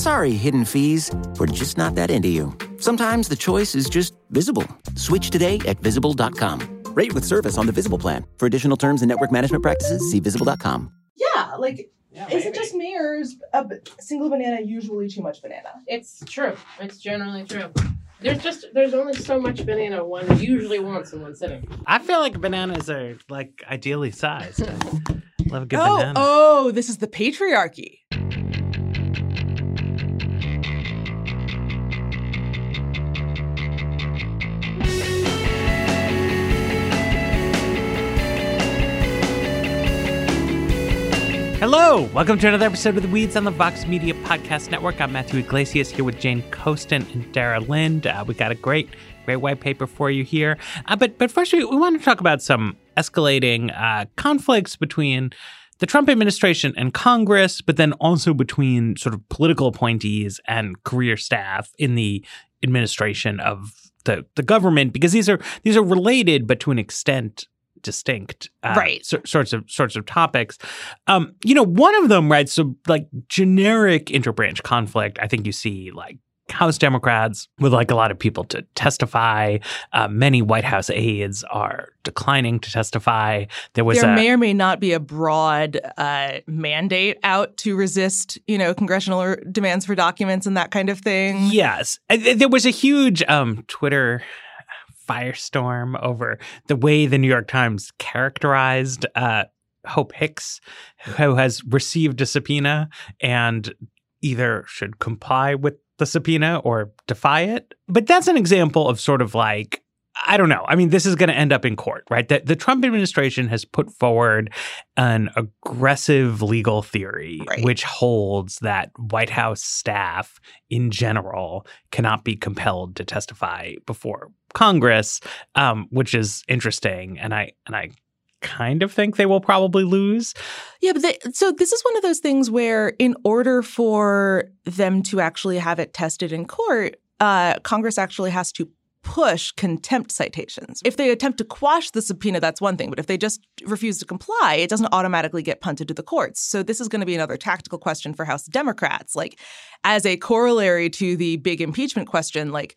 Sorry, hidden fees. We're just not that into you. Sometimes the choice is just visible. Switch today at visible.com. Rate with service on the Visible plan. For additional terms and network management practices, see visible.com. Yeah, like, Yeah, is it just me or is a single banana usually too much banana? It's true. It's generally true. There's just there's only so much banana one usually wants in one sitting. I feel like bananas are like ideally sized. I love a good oh, banana. oh, this is the patriarchy. Hello, welcome to another episode of the Weeds on the Vox Media Podcast Network. I'm Matthew Yglesias here with Jane Coaston and Dara Lind. Uh, we got a great, great white paper for you here. Uh, but but first, we, we want to talk about some escalating uh, conflicts between the Trump administration and Congress, but then also between sort of political appointees and career staff in the administration of the the government, because these are these are related, but to an extent distinct uh, Right. so- sorts of sorts of topics um you know one of them right so like generic interbranch conflict i think you see like house democrats would like a lot of people to testify uh, many white house aides are declining to testify there was there a may or may not be a broad uh, mandate out to resist, you know, congressional demands for documents and that kind of thing. Yes. There was a huge um, Twitter firestorm over the way the New York Times characterized uh, Hope Hicks, who has received a subpoena and either should comply with the subpoena or defy it. But that's an example of sort of like, I don't know. I mean, this is going to end up in court, right? The, the Trump administration has put forward an aggressive legal theory, Right. which holds that White House staff in general cannot be compelled to testify before Congress, um, which is interesting. And I and I kind of think they will probably lose. Yeah, but they, so this is one of those things where, in order for them to actually have it tested in court, uh, Congress actually has to push contempt citations. If they attempt to quash the subpoena, that's one thing. But if they just refuse to comply, it doesn't automatically get punted to the courts. So this is going to be another tactical question for House Democrats. Like, as a corollary to the big impeachment question, like,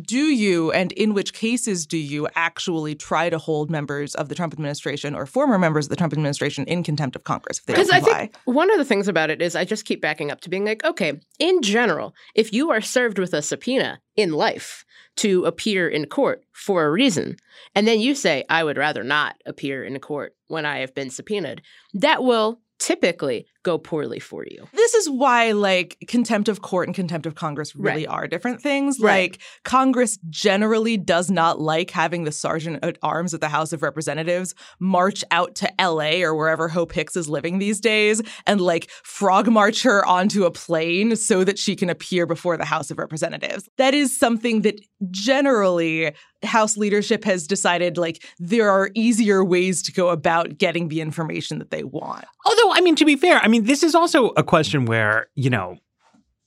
do you and in which cases do you actually try to hold members of the Trump administration or former members of the Trump administration in contempt of Congress if they don't Because I think one of the things about it is I just keep backing up to being like, okay, in general, if you are served with a subpoena in life to appear in court for a reason, and then you say, I would rather not appear in court when I have been subpoenaed, that will typically go poorly for you. this is why like contempt of court and contempt of Congress really Right. are different things. Right. Like Congress generally does not like having the sergeant at arms of the House of Representatives march out to LA or wherever Hope Hicks is living these days and like frog march her onto a plane so that she can appear before the House of Representatives. That is something that generally House leadership has decided like there are easier ways to go about getting the information that they want. Although, I mean, to be fair, I mean, this is also a question where, you know,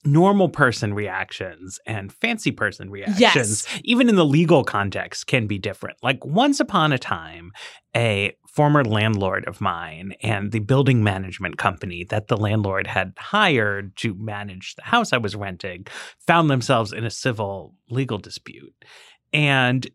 normal person reactions and fancy person reactions, even in the legal context, can be different. Like, once upon a time, a former landlord of mine and the building management company that the landlord had hired to manage the house I was renting found themselves in a civil legal dispute. And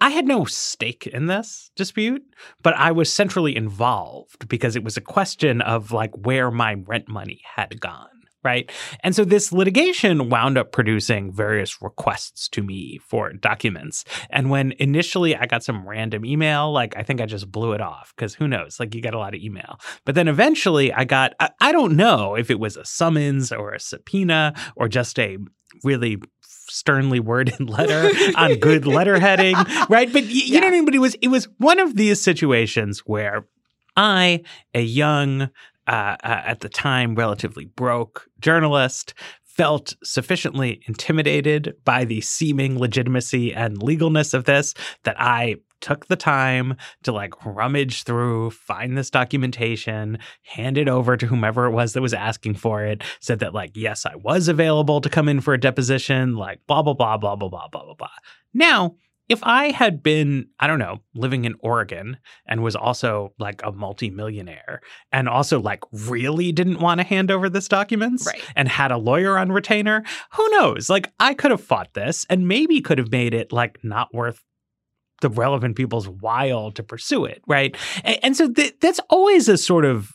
I had no stake in this dispute, but I was centrally involved because it was a question of like where my rent money had gone. right? And so this litigation wound up producing various requests to me for documents. And when initially I got some random email, like I think I just blew it off because who knows? Like you get a lot of email. But then eventually I got, I, I don't know if it was a summons or a subpoena or just a really sternly worded letter on good letterheading, right? But y- you know what I mean? But it was it was one of these situations where I, a young uh, uh, at the time relatively broke journalist, felt sufficiently intimidated by the seeming legitimacy and legalness of this that I took the time to like rummage through, find this documentation, hand it over to whomever it was that was asking for it, said that like, yes, I was available to come in for a deposition, like blah, blah, blah, blah, blah, blah, blah, blah, blah. Now, if I had been, I don't know, living in Oregon and was also like a multimillionaire and also like really didn't want to hand over this documents right. and had a lawyer on retainer, who knows? Like I could have fought this and maybe could have made it like not worth the relevant people's while to pursue it, right? And, and so th- that's always a sort of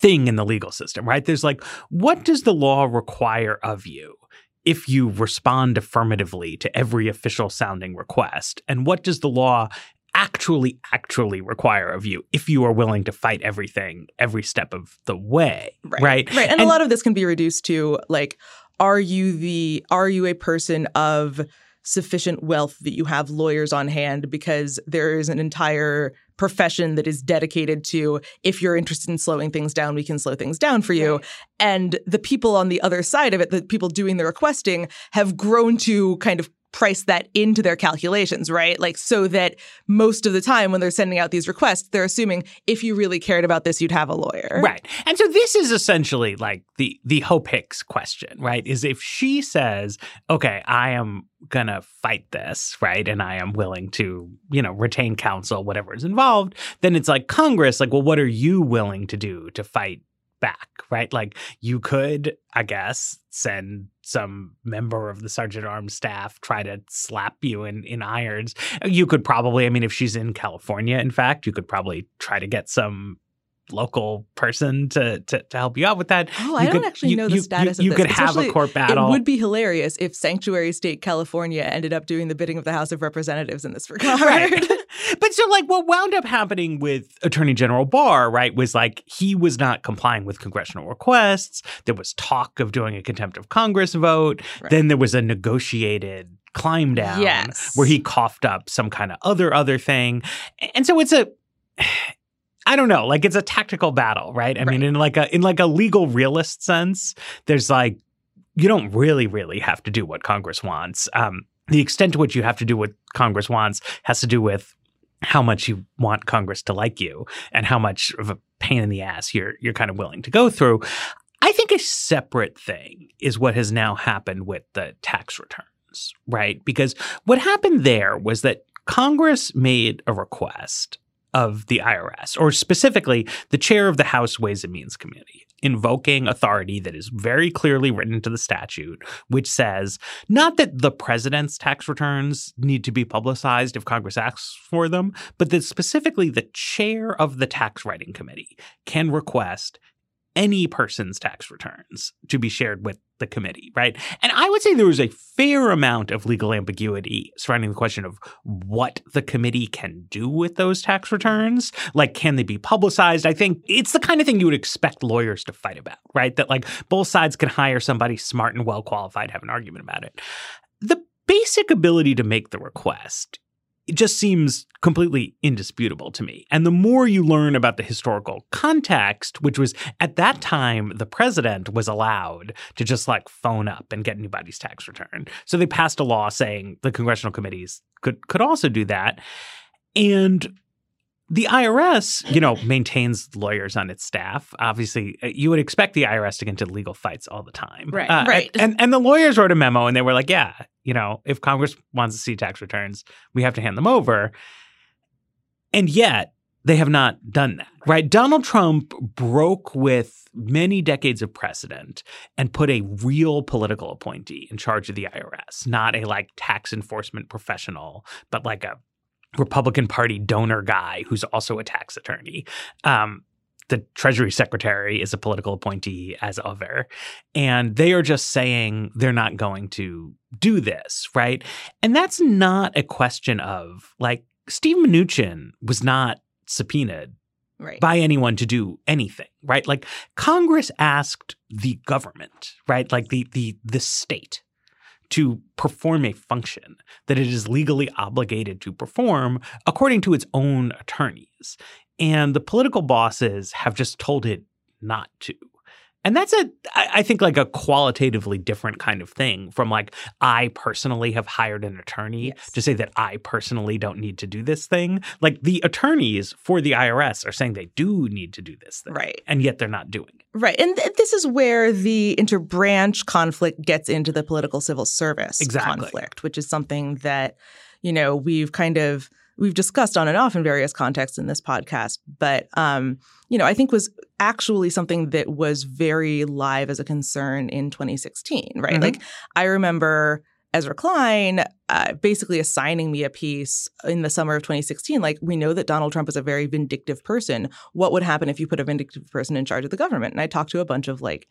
thing in the legal system, right? There's like, what does the law require of you? if you respond affirmatively to every official sounding request? And what does the law actually actually require of you if you are willing to fight everything every step of the way right right, right. And, and, a lot of this can be reduced to like are you the are you a person of sufficient wealth that you have lawyers on hand because there is an entire profession that is dedicated to if you're interested in slowing things down, we can slow things down for you. Right. And the people on the other side of it, the people doing the requesting, have grown to kind of price that into their calculations, right? Like so that most of the time when they're sending out these requests, they're assuming if you really cared about this, you'd have a lawyer. Right. And so this is essentially like the the Hope Hicks question, right? Is if she says, "Okay, I am going to fight this, right? And I am willing to, you know, retain counsel whatever is involved," then it's like Congress like, "Well, what are you willing to do to fight back, right? Like you could, I guess, send some member of the sergeant arms staff try to slap you in in irons. You could probably, I mean, if she's in California, in fact, you could probably try to get some local person to, to, to help you out with that. Oh, you I could, don't actually you, know the you, status you, of you this. could have a court battle. It would be hilarious if Sanctuary State California ended up doing the bidding of the House of Representatives in this regard. Right. but so like what wound up happening with Attorney General Barr, right, was like he was not complying with congressional requests. There was talk of doing a contempt of Congress vote. Right. Then there was a negotiated climb down yes. where he coughed up some kind of other other thing. And so it's a I don't know, like it's a tactical battle, right? I right. mean, in like a in like a legal realist sense, there's like you don't really, really have to do what Congress wants. Um, the extent to which you have to do what Congress wants has to do with how much you want Congress to like you and how much of a pain in the ass you're you're kind of willing to go through. I think a separate thing is what has now happened with the tax returns, right? Because what happened there was that Congress made a request of the IRS, or specifically the chair of the House Ways and Means Committee, invoking authority that is very clearly written into the statute, which says not that the president's tax returns need to be publicized if Congress asks for them, but that specifically the chair of the tax writing committee can request any person's tax returns to be shared with the committee, right? And I would say there was a fair amount of legal ambiguity surrounding the question of what the committee can do with those tax returns. Like, can they be publicized? I think it's the kind of thing you would expect lawyers to fight about, right? That like both sides can hire somebody smart and well qualified, have an argument about it. The basic ability to make the request it just seems completely indisputable to me. And the more you learn about the historical context, which was at that time, the president was allowed to just like phone up and get anybody's tax return. So they passed a law saying the congressional committees could could also do that. And the IRS, you know, maintains lawyers on its staff. Obviously, uh, you would expect the IRS to get into legal fights all the time. Right. Uh, right. And, and the lawyers wrote a memo and they were like, yeah, you know, if Congress wants to see tax returns, we have to hand them over. And yet, they have not done that, right? Donald Trump broke with many decades of precedent and put a real political appointee in charge of the IRS, not a like tax enforcement professional, but like a Republican Party donor guy who's also a tax attorney. Um, the Treasury Secretary is a political appointee as other. And they are just saying they're not going to do this, right? And that's not a question of like Steve Mnuchin was not subpoenaed Right. by anyone to do anything, right? Like Congress asked the government, right? Like the the the state to perform a function that it is legally obligated to perform according to its own attorneys. And the political bosses have just told it not to. And that's a, I think, like a qualitatively different kind of thing from like, I personally have hired an attorney Yes. to say that I personally don't need to do this thing. Like the attorneys for the IRS are saying they do need to do this thing. Right. And yet they're not doing it. Right. And th- this is where the interbranch conflict gets into the political civil service Exactly. conflict, which is something that, you know, we've kind of we've discussed on and off in various contexts in this podcast, but um, you know, I think was actually something that was very live as a concern in 2016, right? Mhm. Like I remember Ezra Klein uh, basically assigning me a piece in the summer of 2016. Like, we know that Donald Trump is a very vindictive person. What would happen if you put a vindictive person in charge of the government? And I talked to a bunch of like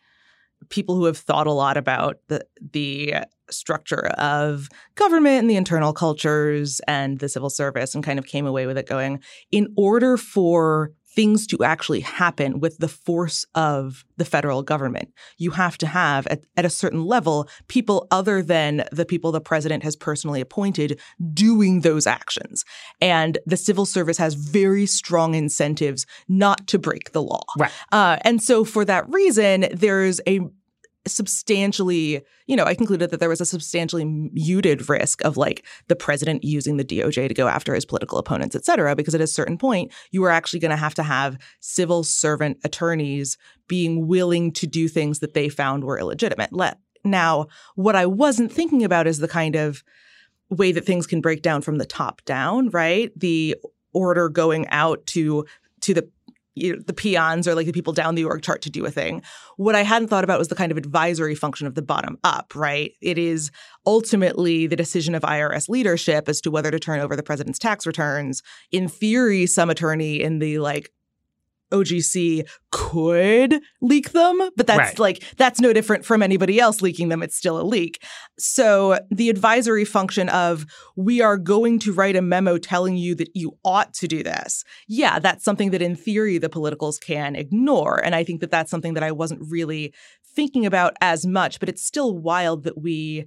people who have thought a lot about the the structure of government and the internal cultures and the civil service and kind of came away with it going in order for things to actually happen with the force of the federal government. You have to have at, at a certain level people other than the people the president has personally appointed doing those actions. And the civil service has very strong incentives not to break the law. Right. uh, and so for that reason, there's a substantially, you know, I concluded that there was a substantially muted risk of like the president using the DOJ to go after his political opponents, et cetera, because at a certain point, you are actually going to have to have civil servant attorneys being willing to do things that they found were illegitimate. Let now, what I wasn't thinking about is the kind of way that things can break down from the top down, right? The order going out to to the you know, the peons or like the people down the org chart to do a thing. What I hadn't thought about was the kind of advisory function of the bottom up, right? It is ultimately the decision of IRS leadership as to whether to turn over the president's tax returns. In theory, some attorney in the like OGC could leak them, but that's Right. like that's no different from anybody else leaking them. It's still a leak. So the advisory function of we are going to write a memo telling you that you ought to do this. Yeah, that's something that in theory the politicals can ignore, and I think that that's something that I wasn't really thinking about as much. But it's still wild that we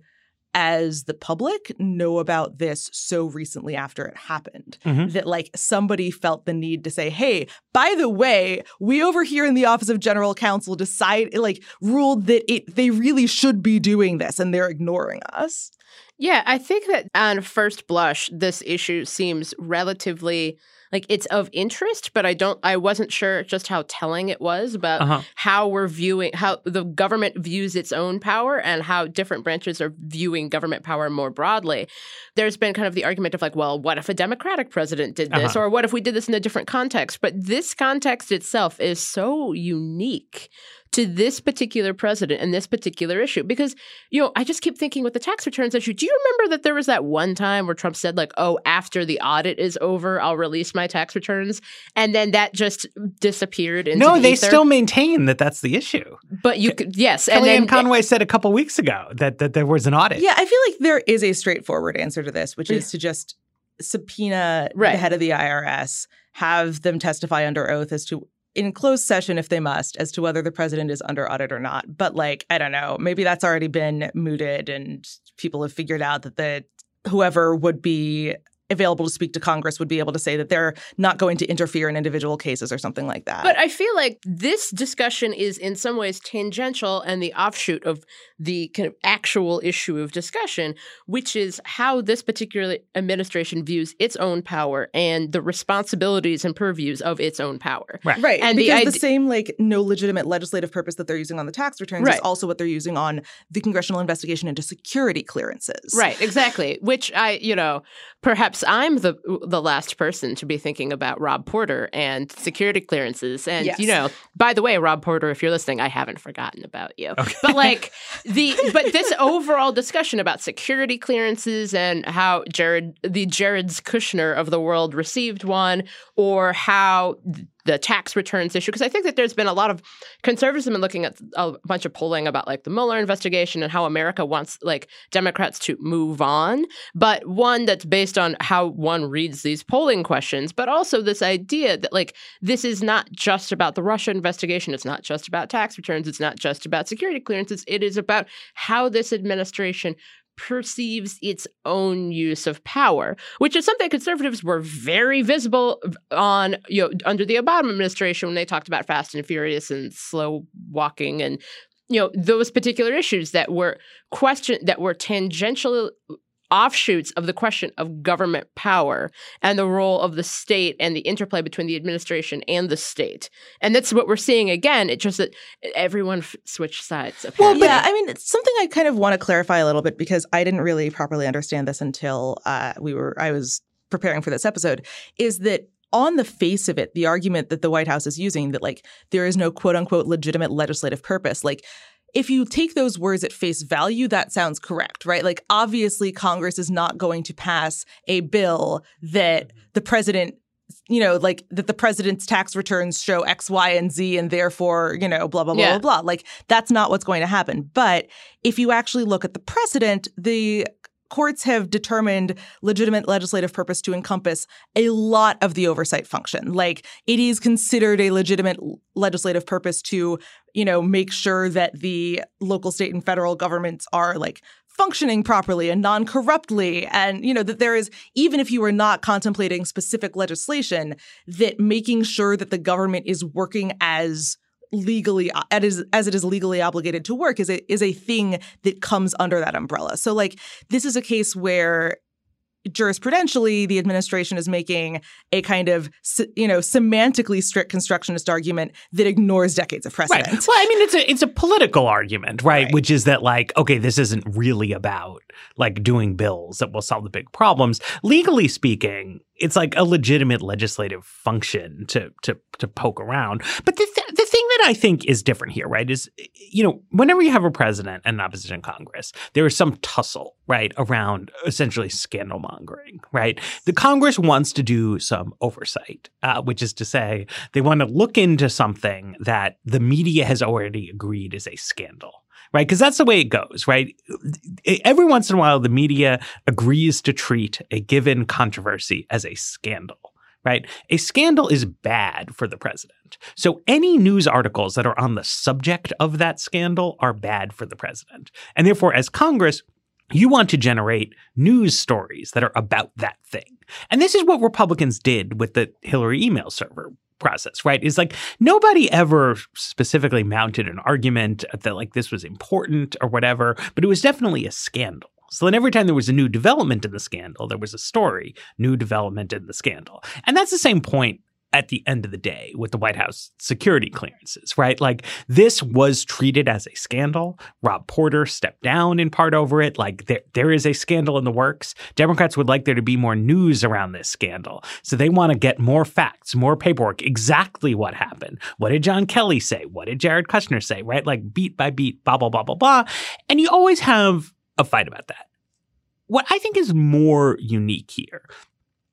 as the public know about this so recently after it happened Mhm. that like somebody felt the need to say hey by the way we over here in the office of general counsel decide like ruled that it they really should be doing this and they're ignoring us Yeah, I think that on first blush, this issue seems relatively like it's of interest, but I don't, I wasn't sure just how telling it was about Uh-huh. how we're viewing, how the government views its own power and how different branches are viewing government power more broadly. There's been kind of the argument of like, well, what if a Democratic president did this? Uh-huh. Or what if we did this in a different context? But this context itself is so unique to this particular president and this particular issue because you know i just keep thinking with the tax returns issue do you remember that there was that one time where trump said like oh after the audit is over i'll release my tax returns and then that just disappeared into No, the they ether? still maintain that that's the issue. but you could yes and Kellyanne then Conway said a couple weeks ago that, that there was an audit. yeah i feel like there is a straightforward answer to this which is to just subpoena Right. the head of the irs have them testify under oath as to in closed session if they must as to whether the president is under audit or not. But like i don't know maybe that's already been mooted and people have figured out that the whoever would be available to speak to congress would be able to say that they're not going to interfere in individual cases or something like that But I feel like this discussion is in some ways tangential and the offshoot of the kind of actual issue of discussion, which is how this particular administration views its own power and the responsibilities and purviews of its own power. Right. Right. And the because the, same like no legitimate legislative purpose that they're using on the tax returns Right. is also what they're using on the congressional investigation into security clearances. Right, exactly. Which I, you know, perhaps I'm the the last person to be thinking about Rob Porter and security clearances. And Yes. you know, by the way, Rob Porter, if you're listening, I haven't forgotten about you. But like the but this overall discussion about security clearances and how Jared the Jared's Kushner of the world received one, or how the tax returns issue because I think that there's been a lot of conservatism in looking at a bunch of polling about like the Mueller investigation and how America wants like Democrats to move on, but one that's based on how one reads these polling questions, but also this idea that like this is not just about the Russia investigation, it's not just about tax returns, it's not just about security clearances, it is about how this administration perceives its own use of power, which is something conservatives were very visible on, you know, under the Obama administration when they talked about Fast and Furious and slow walking and you know those particular issues that were question that were tangential offshoots of the question of government power and the role of the state and the interplay between the administration and the state. And that's what we're seeing again. It's just that everyone f- switched sides. Apparently. Well, yeah, I mean, it's something I kind of want to clarify a little bit because I didn't really properly understand this until uh, we were I was preparing for this episode. Is that on the face of it, the argument that the White House is using that like there is no quote unquote legitimate legislative purpose, like if you take those words at face value, that sounds correct, right? Like, obviously, Congress is not going to pass a bill that mm-hmm. the president you know, like that the president's tax returns show X, Y, and Z, and therefore, you know, blah, blah, blah, yeah. blah, blah. Like, that's not what's going to happen. But if you actually look at the precedent, the courts have determined legitimate legislative purpose to encompass a lot of the oversight function. Like it is considered a legitimate legislative purpose to, you know, make sure that the local, state, and federal governments are like functioning properly and non-corruptly and you know that there is even if you are not contemplating specific legislation that making sure that the government is working as legally uh, as, as it is legally obligated to work is a is a thing that comes under that umbrella. So like this is a case where jurisprudentially the administration is making a kind of you know semantically strict constructionist argument that ignores decades of precedent. Right. Well, I mean it's a it's a political argument, right? right? Which is that like okay, this isn't really about like doing bills that will solve the big problems. Legally speaking, it's like a legitimate legislative function to to to poke around. But the th- the thing that I think is different here, right, is eh, you know whenever you have a president and an opposition Congress, there is some tussle, right, around essentially scandal mongering, right. The Congress wants to do some oversight, uh, which is to say they want to look into something that the media has already agreed is a scandal right? Because that's the way it goes, right? Eh, eh, every once in a while, the media agrees to treat a given controversy as a scandal. Right? A scandal is bad for the president. So any news articles that are on the subject of that scandal are bad for the president. And therefore, as Congress, you want to generate news stories that are about that thing. And this is what Republicans did with the Hillary email server process, right? Is like nobody ever specifically mounted an argument that like this was important or whatever, but it was definitely a scandal. So then every time there was a new development in the scandal, there was a story, new development in the scandal. And that's the same point at the end of the day with the White House security clearances, right? Like this was treated as a scandal. Rob Porter stepped down in part over it. Like there, there is a scandal in the works. Democrats would like there to be more news around this scandal. So they want to get more facts, more paperwork, exactly what happened. What did John Kelly say? What did Jared Kushner say, right? Like beat by beat, blah, blah, blah, blah, blah. And you always have a fight about that. What I think is more unique here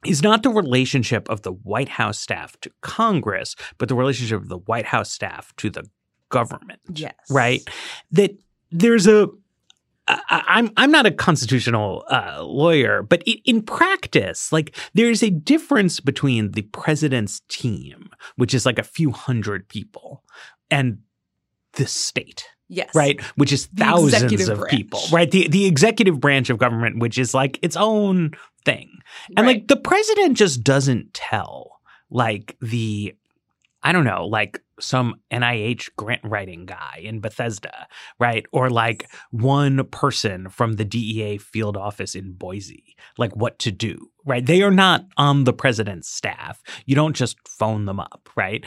is not the relationship of the White House staff to Congress, but the relationship of the White House staff to the government. Yes. Right? That there's a I'm I'm not a constitutional uh, lawyer, but in practice, like there's a difference between the president's team, which is like a few hundred people, and the state. Yes. Right? Which is thousands of branch. people. Right? The the executive branch of government, which is like its own thing. And right. like the president just doesn't tell like the I don't know, like some NIH grant writing guy in Bethesda, right? Or like one person from the DEA field office in Boise, like what to do, right? They are not on the president's staff. You don't just phone them up, right?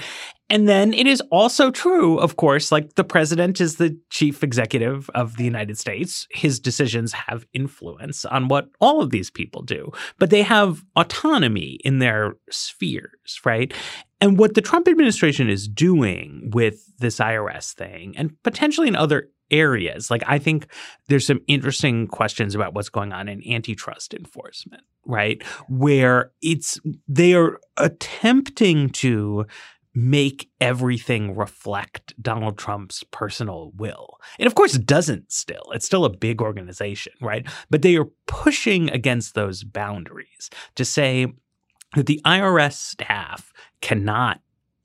And then it is also true, of course, like the president is the chief executive of the United States. His decisions have influence on what all of these people do, but they have autonomy in their spheres, right? And what the Trump administration is doing with this IRS thing and potentially in other areas, like I think there's some interesting questions about what's going on in antitrust enforcement, right? Where it's they are attempting to make everything reflect Donald Trump's personal will. And of course, it doesn't still. It's still a big organization, right? But they are pushing against those boundaries to say that the IRS staff cannot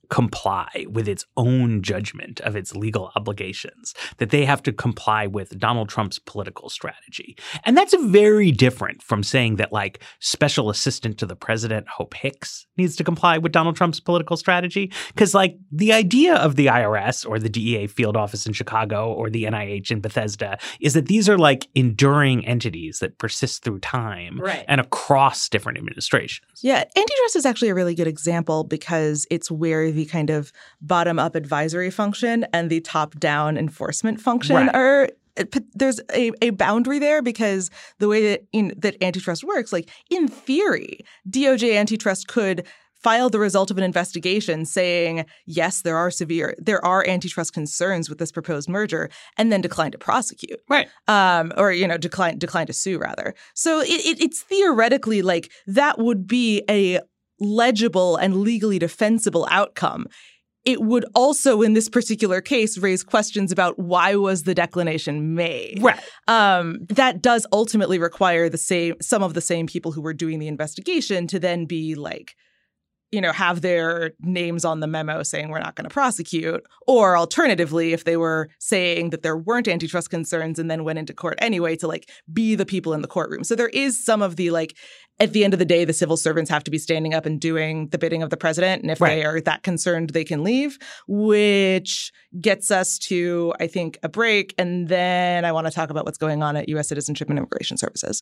comply with its own judgment of its legal obligations, that they have to comply with Donald Trump's political strategy. And that's very different from saying that, like, special assistant to the president, Hope Hicks, needs to comply with Donald Trump's political strategy. Because, like, the idea of the IRS or the DEA field office in Chicago or the NIH in Bethesda is that these are like enduring entities that persist through time right. and across different administrations. Yeah, antitrust is actually a really good example because it's where the kind of bottom up advisory function and the top down enforcement function Right. are there's a, a boundary there because the way that in, that antitrust works, like in theory, DOJ antitrust could file the result of an investigation saying yes there are severe there are antitrust concerns with this proposed merger and then decline to prosecute Right. um, or you know decline decline to sue rather. So it, it, it's theoretically like that would be a legible and legally defensible outcome. It would also, in this particular case, raise questions about why was the declination made. Right. Um, that does ultimately require the same some of the same people who were doing the investigation to then be like you know, have their names on the memo saying we're not going to prosecute. Or alternatively, if they were saying that there weren't antitrust concerns and then went into court anyway, to like be the people in the courtroom. So there is some of the like, at the end of the day, the civil servants have to be standing up and doing the bidding of the president. And if Right. they are that concerned, they can leave, which gets us to, I think, a break. And then I want to talk about what's going on at U.S. Citizenship and Immigration Services.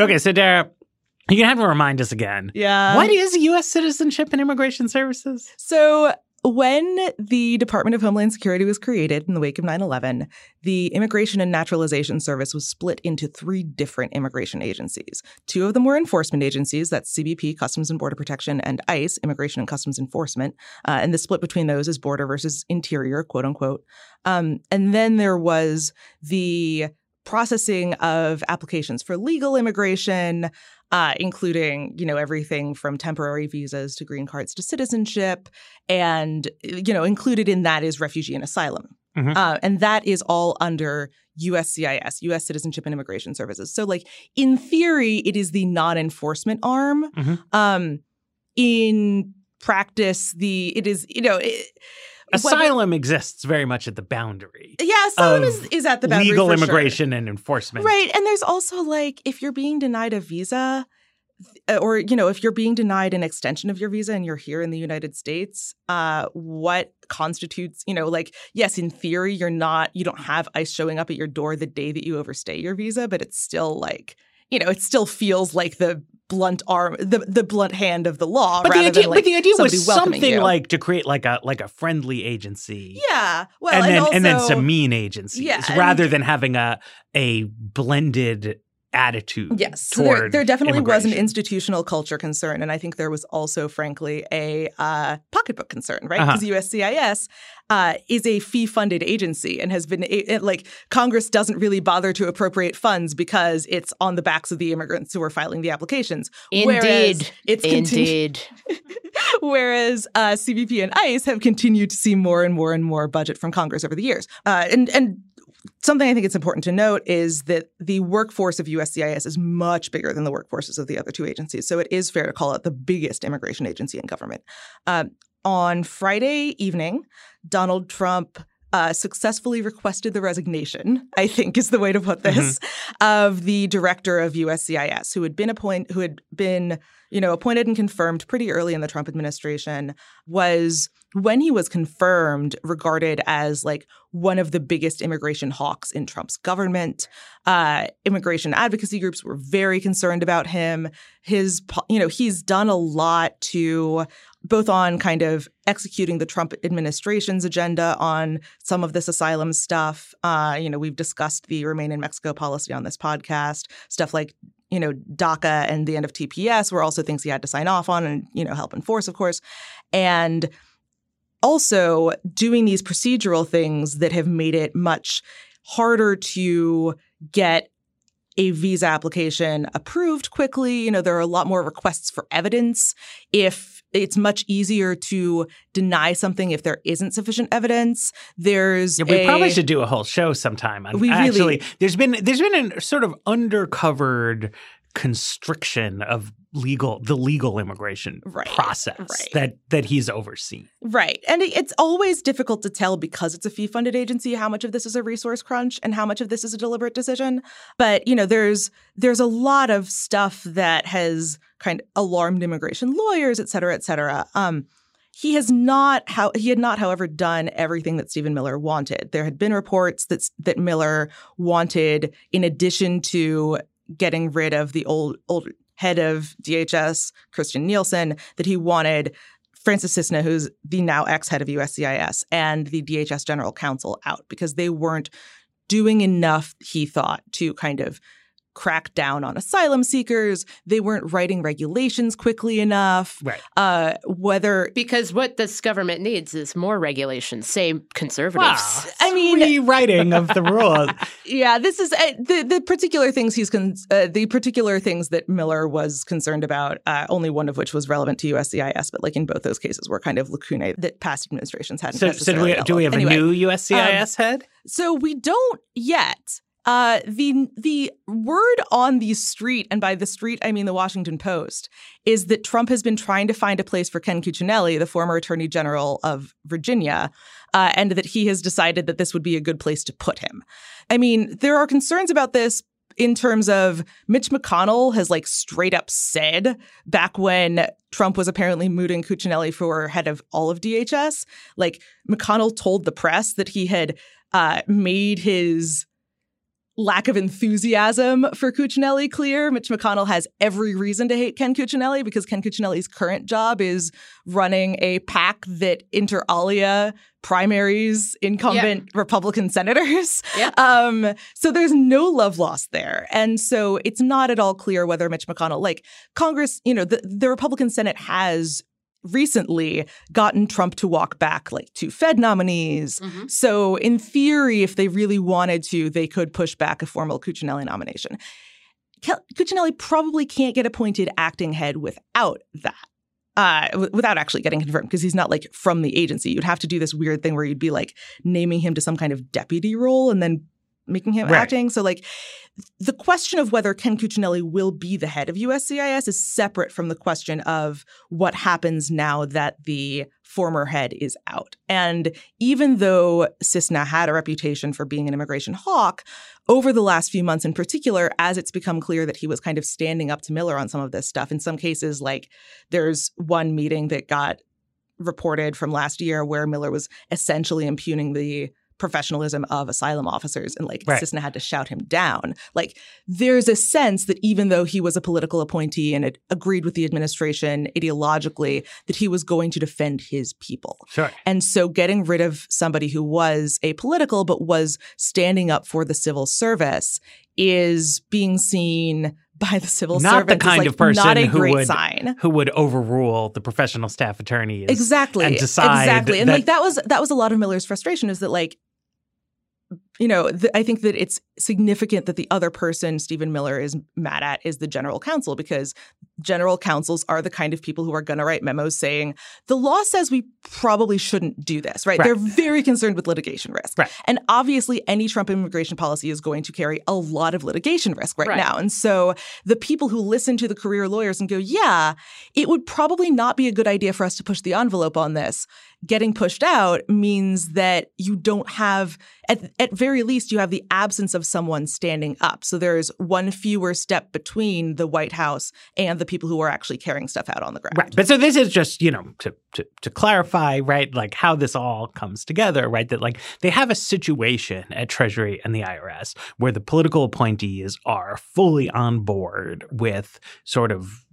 Okay, so Dara, you can have to remind us again. Yeah. what is U.S. Citizenship and Immigration Services? So, when the Department of Homeland Security was created in the wake of 9 11, the Immigration and Naturalization Service was split into three different immigration agencies. Two of them were enforcement agencies that's CBP, Customs and Border Protection, and ICE, Immigration and Customs Enforcement. Uh, and the split between those is border versus interior, quote unquote. Um, and then there was the processing of applications for legal immigration, uh, including you know everything from temporary visas to green cards to citizenship, and you know included in that is refugee and asylum, Mhm. uh, and that is all under USCIS, U.S. Citizenship and Immigration Services. So, like in theory, it is the non-enforcement arm. Mhm. Um, in practice the it is you know it, asylum whether, exists very much at the boundary yeah asylum is, is at the boundary legal immigration sure. and enforcement right and there's also like if you're being denied a visa or you know if you're being denied an extension of your visa and you're here in the united states uh, what constitutes you know like yes in theory you're not you don't have ice showing up at your door the day that you overstay your visa but it's still like you know it still feels like the blunt arm the, the blunt hand of the law but the idea, like but the idea was something you. like to create like a like a friendly agency yeah well and, and then also, and then some mean agencies yeah, rather than having a a blended attitude. Yes, so there, there, definitely was an institutional culture concern, and I think there was also, frankly, a uh, pocketbook concern, right? Because uh-huh. USCIS uh, is a fee-funded agency and has been it, like Congress doesn't really bother to appropriate funds because it's on the backs of the immigrants who are filing the applications. Indeed, it's indeed. whereas uh, CBP and ICE have continued to see more and more and more budget from Congress over the years, uh, and and something I think it's important to note is that the workforce of USCIS is much bigger than the workforces of the other two agencies. So it is fair to call it the biggest immigration agency in government. Uh, on Friday evening, Donald Trump uh, successfully requested the resignation, I think is the way to put this, mm-hmm. of the director of USCIS, who had been appointed, who had been, you know, appointed and confirmed pretty early in the Trump administration, was when he was confirmed regarded as like one of the biggest immigration hawks in Trump's government. Uh, immigration advocacy groups were very concerned about him. His, you know, he's done a lot to both on kind of executing the Trump administration's agenda on some of this asylum stuff. Uh, you know, we've discussed the Remain in Mexico policy on this podcast, stuff like you know, DACA and the end of TPS were also things he had to sign off on and, you know, help enforce, of course. And also doing these procedural things that have made it much harder to get a visa application approved quickly. You know, there are a lot more requests for evidence if it's much easier to deny something if there isn't sufficient evidence. There's yeah, we a, probably should do a whole show sometime. On, we actually, really, there's been there's been a sort of undercovered constriction of legal the legal immigration right, process right. that that he's overseen. Right. And it's always difficult to tell because it's a fee funded agency how much of this is a resource crunch and how much of this is a deliberate decision. But, you know, there's there's a lot of stuff that has kind of alarmed immigration lawyers, et cetera, et cetera. Um, he has not how he had not, however, done everything that Stephen Miller wanted. There had been reports that that Miller wanted, in addition to getting rid of the old old head of DHS, Kirstjen Nielsen, that he wanted Francis Cissna, who's the now ex head of USCIS, and the DHS general counsel out because they weren't doing enough, he thought, to kind of crack down on asylum seekers. They weren't writing regulations quickly enough. Right. Uh, whether because what this government needs is more regulations. Say conservatives. Wow. I mean, rewriting of the rules. yeah, this is uh, the the particular things he's con- uh, the particular things that Miller was concerned about. Uh, only one of which was relevant to USCIS, but like in both those cases, were kind of lacunae that past administrations hadn't. So, so do we, do we have anyway, a new USCIS um, head? So we don't yet. Uh, the the word on the street, and by the street I mean the Washington Post, is that Trump has been trying to find a place for Ken Cuccinelli, the former Attorney General of Virginia, uh, and that he has decided that this would be a good place to put him. I mean, there are concerns about this in terms of Mitch McConnell has like straight up said back when Trump was apparently mooting Cuccinelli for head of all of DHS, like McConnell told the press that he had uh, made his lack of enthusiasm for Cuccinelli clear. Mitch McConnell has every reason to hate Ken Cuccinelli because Ken Cuccinelli's current job is running a PAC that inter alia primaries incumbent. Republican senators. Yeah. Um, so there's no love lost there. And so it's not at all clear whether Mitch McConnell, like Congress, you know, the, the Republican Senate has recently gotten Trump to walk back like two Fed nominees. Mm-hmm. So, in theory, if they really wanted to, they could push back a formal Cuccinelli nomination. Cuccinelli probably can't get appointed acting head without that. Uh, w- without actually getting confirmed, because he's not like from the agency. You'd have to do this weird thing where you'd be like naming him to some kind of deputy role and then making him Right. acting. So like the question of whether Ken Cuccinelli will be the head of USCIS is separate from the question of what happens now that the former head is out. And even though Cissna had a reputation for being an immigration hawk, over the last few months in particular, as it's become clear that he was kind of standing up to Miller on some of this stuff, in some cases, like there's one meeting that got reported from last year where Miller was essentially impugning the professionalism of asylum officers and like Right. Cissna had to shout him down. Like there's a sense that even though he was a political appointee and it agreed with the administration ideologically, that he was going to defend his people. Sure. And so getting rid of somebody who was apolitical but was standing up for the civil service is being seen by the civil service. Not the kind like, of person not a who great would sign. who would overrule the professional staff attorneys Exactly. and decide exactly. And that- like that was that was a lot of Miller's frustration is that like you know, th- I think that it's significant that the other person Stephen Miller is mad at is the general counsel because general counsels are the kind of people who are going to write memos saying the law says we probably shouldn't do this, right? Right. They're very concerned with litigation risk. Right. And obviously any Trump immigration policy is going to carry a lot of litigation risk right, Right. now. And so the people who listen to the career lawyers and go, "Yeah, it would probably not be a good idea for us to push the envelope on this." Getting pushed out means that you don't have at at very least you have the absence of someone standing up. So there's one fewer step between the White House and the people who are actually carrying stuff out on the ground. Right. But so this is just, you know, to, to to clarify, right, like how this all comes together, right? That like they have a situation at Treasury and the IRS where the political appointees are fully on board with sort of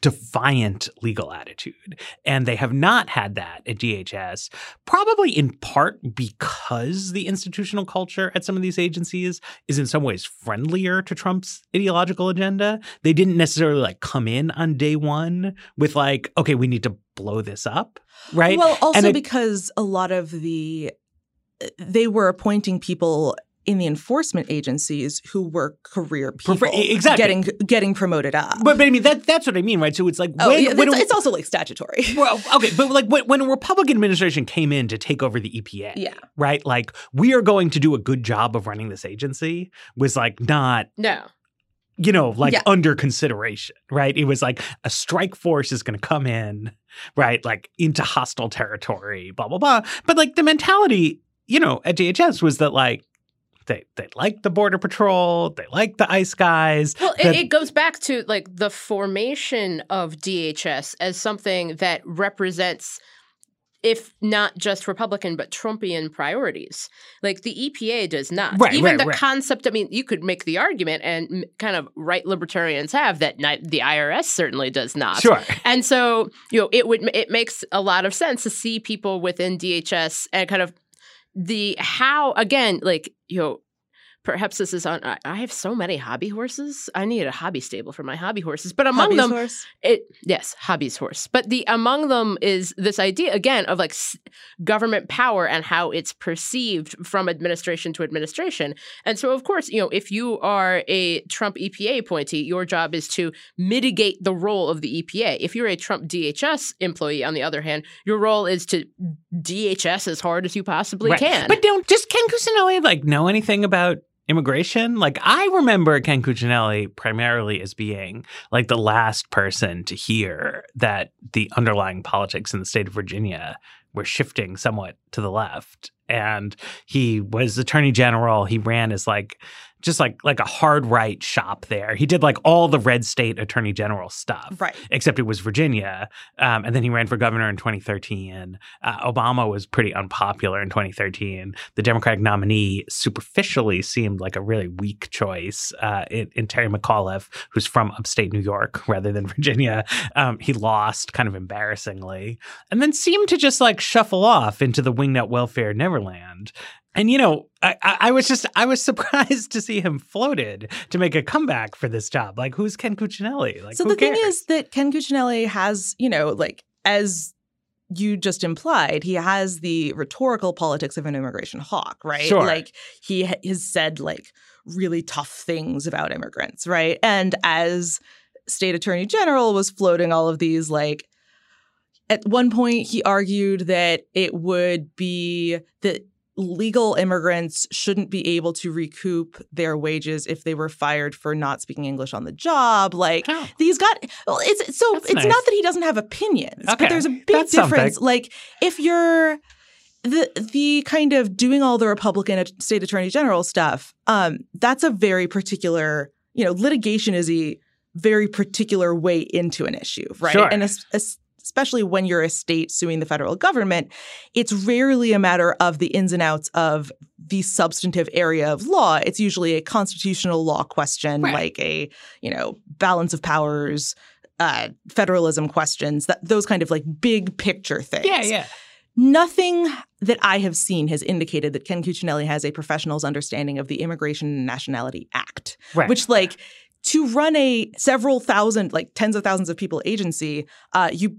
defiant legal attitude. And they have not had that at DHS, probably in part because the institutional culture at some of these agencies is in some ways friendlier to Trump's ideological agenda. They didn't necessarily like come in on day one with like, okay, we need to blow this up. Right. Well, also it- because a lot of the they were appointing people in the enforcement agencies who were career people Prefer- exactly. getting getting promoted up. but, but I mean that that's what I mean, right? So it's like oh, when, yeah, when it's, a- it's also like statutory. well, okay, but like when, when a Republican administration came in to take over the EPA, Yeah. right? Like we are going to do a good job of running this agency was like not No. you know, like Yeah. under consideration, right? It was like a strike force is going to come in, right? Like into hostile territory, blah, blah, blah. But like the mentality, you know, at DHS was that like they, they like the border patrol, they like the ice guys. Well, it, it goes back to like the formation of DHS as something that represents, if not just Republican, but Trumpian priorities. Like the EPA does not. Right, Even right, the right. concept, I mean, you could make the argument, and kind of right libertarians have, that the IRS certainly does not. Sure. And so, you know, it would it makes a lot of sense to see people within DHS and kind of the how again, like you know, perhaps this is on. I, I have so many hobby horses. I need a hobby stable for my hobby horses, but among Hobby's them, horse. it yes, hobby's horse. But the among them is this idea again of like s- government power and how it's perceived from administration to administration. And so, of course, you know, if you are a Trump EPA appointee, your job is to mitigate the role of the EPA. If you're a Trump DHS employee, on the other hand, your role is to DHS as hard as you possibly Right. can. But don't just Ken Cuccinelli like know anything about immigration? Like I remember Ken Cuccinelli primarily as being like the last person to hear that the underlying politics in the state of Virginia were shifting somewhat to the left. And he was attorney general. He ran as like just like like a hard right shop there. He did like all the red state attorney general stuff Right. except it was Virginia. Um, and then he ran for governor in 2013. Uh, Obama was pretty unpopular in 2013. The Democratic nominee superficially seemed like a really weak choice uh, in, in Terry McAuliffe, who's from upstate New York rather than Virginia. Um, he lost kind of embarrassingly and then seemed to just like shuffle off into the wingnut welfare Neverland. And you know, I, I was just I was surprised to see him floated to make a comeback for this job. Like, who's Ken Cuccinelli? Like, so the thing is that Ken Cuccinelli has, you know, like as you just implied, he has the rhetorical politics of an immigration hawk, right? Sure. Like he has said like really tough things about immigrants, right? And as state attorney general was floating all of these like at one point he argued that it would be that legal immigrants shouldn't be able to recoup their wages if they were fired for not speaking English on the job. Like oh. these got well, it's so That's it's nice. not that he doesn't have opinions, okay. but there's a big That's difference. Something. Like if you're the the kind of doing all the Republican state attorney general stuff, um, that's a very particular, you know, litigation is a very particular way into an issue, right? Sure. And especially when you're a state suing the federal government, it's rarely a matter of the ins and outs of the substantive area of law. It's usually a constitutional law question, right. like a you know balance of powers, uh, federalism questions, that those kind of like big picture things. Yeah, yeah. Nothing that I have seen has indicated that Ken Cuccinelli has a professional's understanding of the Immigration and Nationality Act, right. which like to run a several thousand, like tens of thousands of people agency, uh, you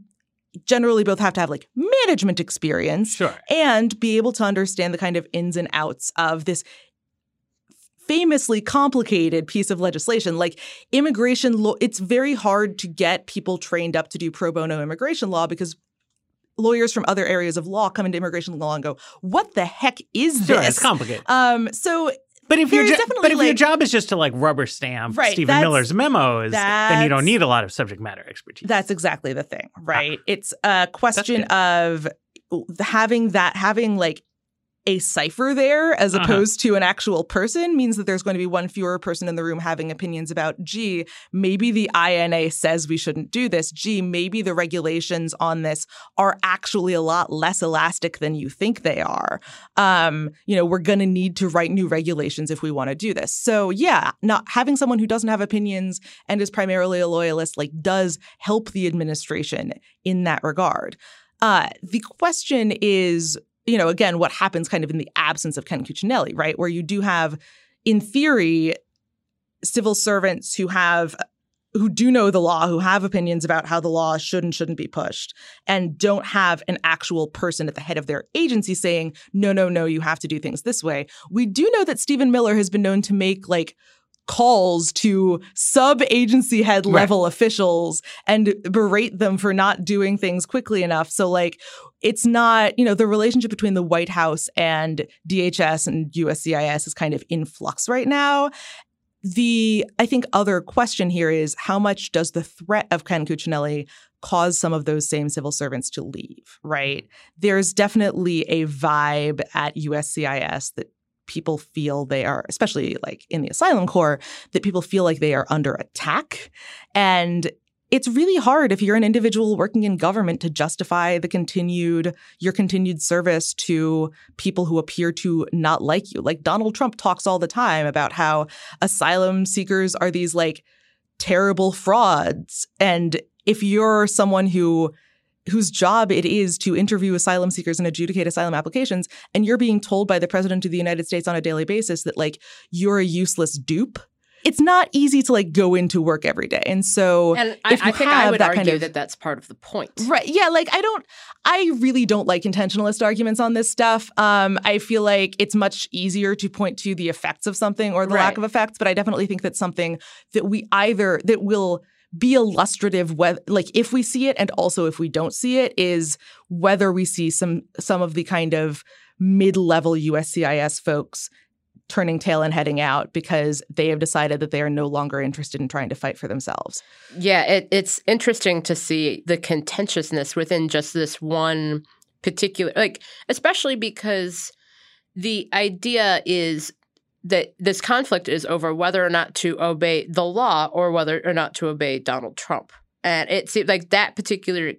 generally both have to have like management experience sure. and be able to understand the kind of ins and outs of this famously complicated piece of legislation. Like immigration law it's very hard to get people trained up to do pro bono immigration law because lawyers from other areas of law come into immigration law and go what the heck is this sure, it's complicated. Um so but if your jo- but if like, your job is just to like rubber stamp right, Stephen Miller's memos, then you don't need a lot of subject matter expertise. That's exactly the thing, right? Ah, it's a question of having that having like a cipher there as uh-huh. opposed to an actual person means that there's going to be one fewer person in the room having opinions about, gee, maybe the INA says we shouldn't do this. Gee, maybe the regulations on this are actually a lot less elastic than you think they are. Um, you know, we're going to need to write new regulations if we want to do this. So, yeah, not having someone who doesn't have opinions and is primarily a loyalist like does help the administration in that regard. Uh, the question is you know, again, what happens kind of in the absence of Ken Cuccinelli, right? Where you do have, in theory, civil servants who have who do know the law, who have opinions about how the law should and shouldn't be pushed, and don't have an actual person at the head of their agency saying, no, no, no, you have to do things this way. We do know that Stephen Miller has been known to make like calls to sub agency head level right. officials and berate them for not doing things quickly enough. So, like, it's not, you know, the relationship between the White House and DHS and USCIS is kind of in flux right now. The, I think, other question here is how much does the threat of Ken Cuccinelli cause some of those same civil servants to leave, right? There's definitely a vibe at USCIS that people feel they are, especially like in the asylum corps, that people feel like they are under attack. And it's really hard if you're an individual working in government to justify the continued your continued service to people who appear to not like you. Like Donald Trump talks all the time about how asylum seekers are these like terrible frauds and if you're someone who whose job it is to interview asylum seekers and adjudicate asylum applications and you're being told by the president of the United States on a daily basis that like you're a useless dupe it's not easy to like go into work every day. And so and I, I think I would that argue kind of, that that's part of the point. Right. Yeah, like I don't I really don't like intentionalist arguments on this stuff. Um I feel like it's much easier to point to the effects of something or the right. lack of effects, but I definitely think that's something that we either that will be illustrative whether like if we see it and also if we don't see it is whether we see some some of the kind of mid-level USCIS folks turning tail and heading out because they have decided that they are no longer interested in trying to fight for themselves. Yeah, it, it's interesting to see the contentiousness within just this one particular like especially because the idea is that this conflict is over whether or not to obey the law or whether or not to obey Donald Trump. And it seems like that particular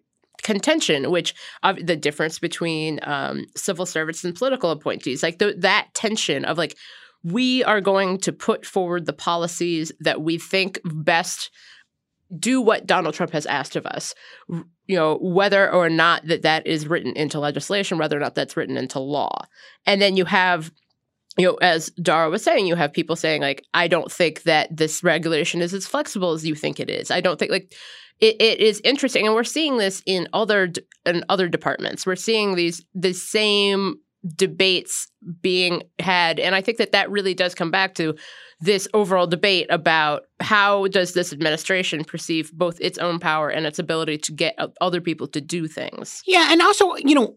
contention, which uh, the difference between um, civil servants and political appointees, like the, that tension of like, we are going to put forward the policies that we think best do what Donald Trump has asked of us. You know, whether or not that that is written into legislation, whether or not that's written into law. And then you have you know, as Dara was saying, you have people saying like, I don't think that this regulation is as flexible as you think it is. I don't think like it, it is interesting, and we're seeing this in other in other departments. We're seeing these the same debates being had, and I think that that really does come back to this overall debate about how does this administration perceive both its own power and its ability to get other people to do things. Yeah, and also, you know,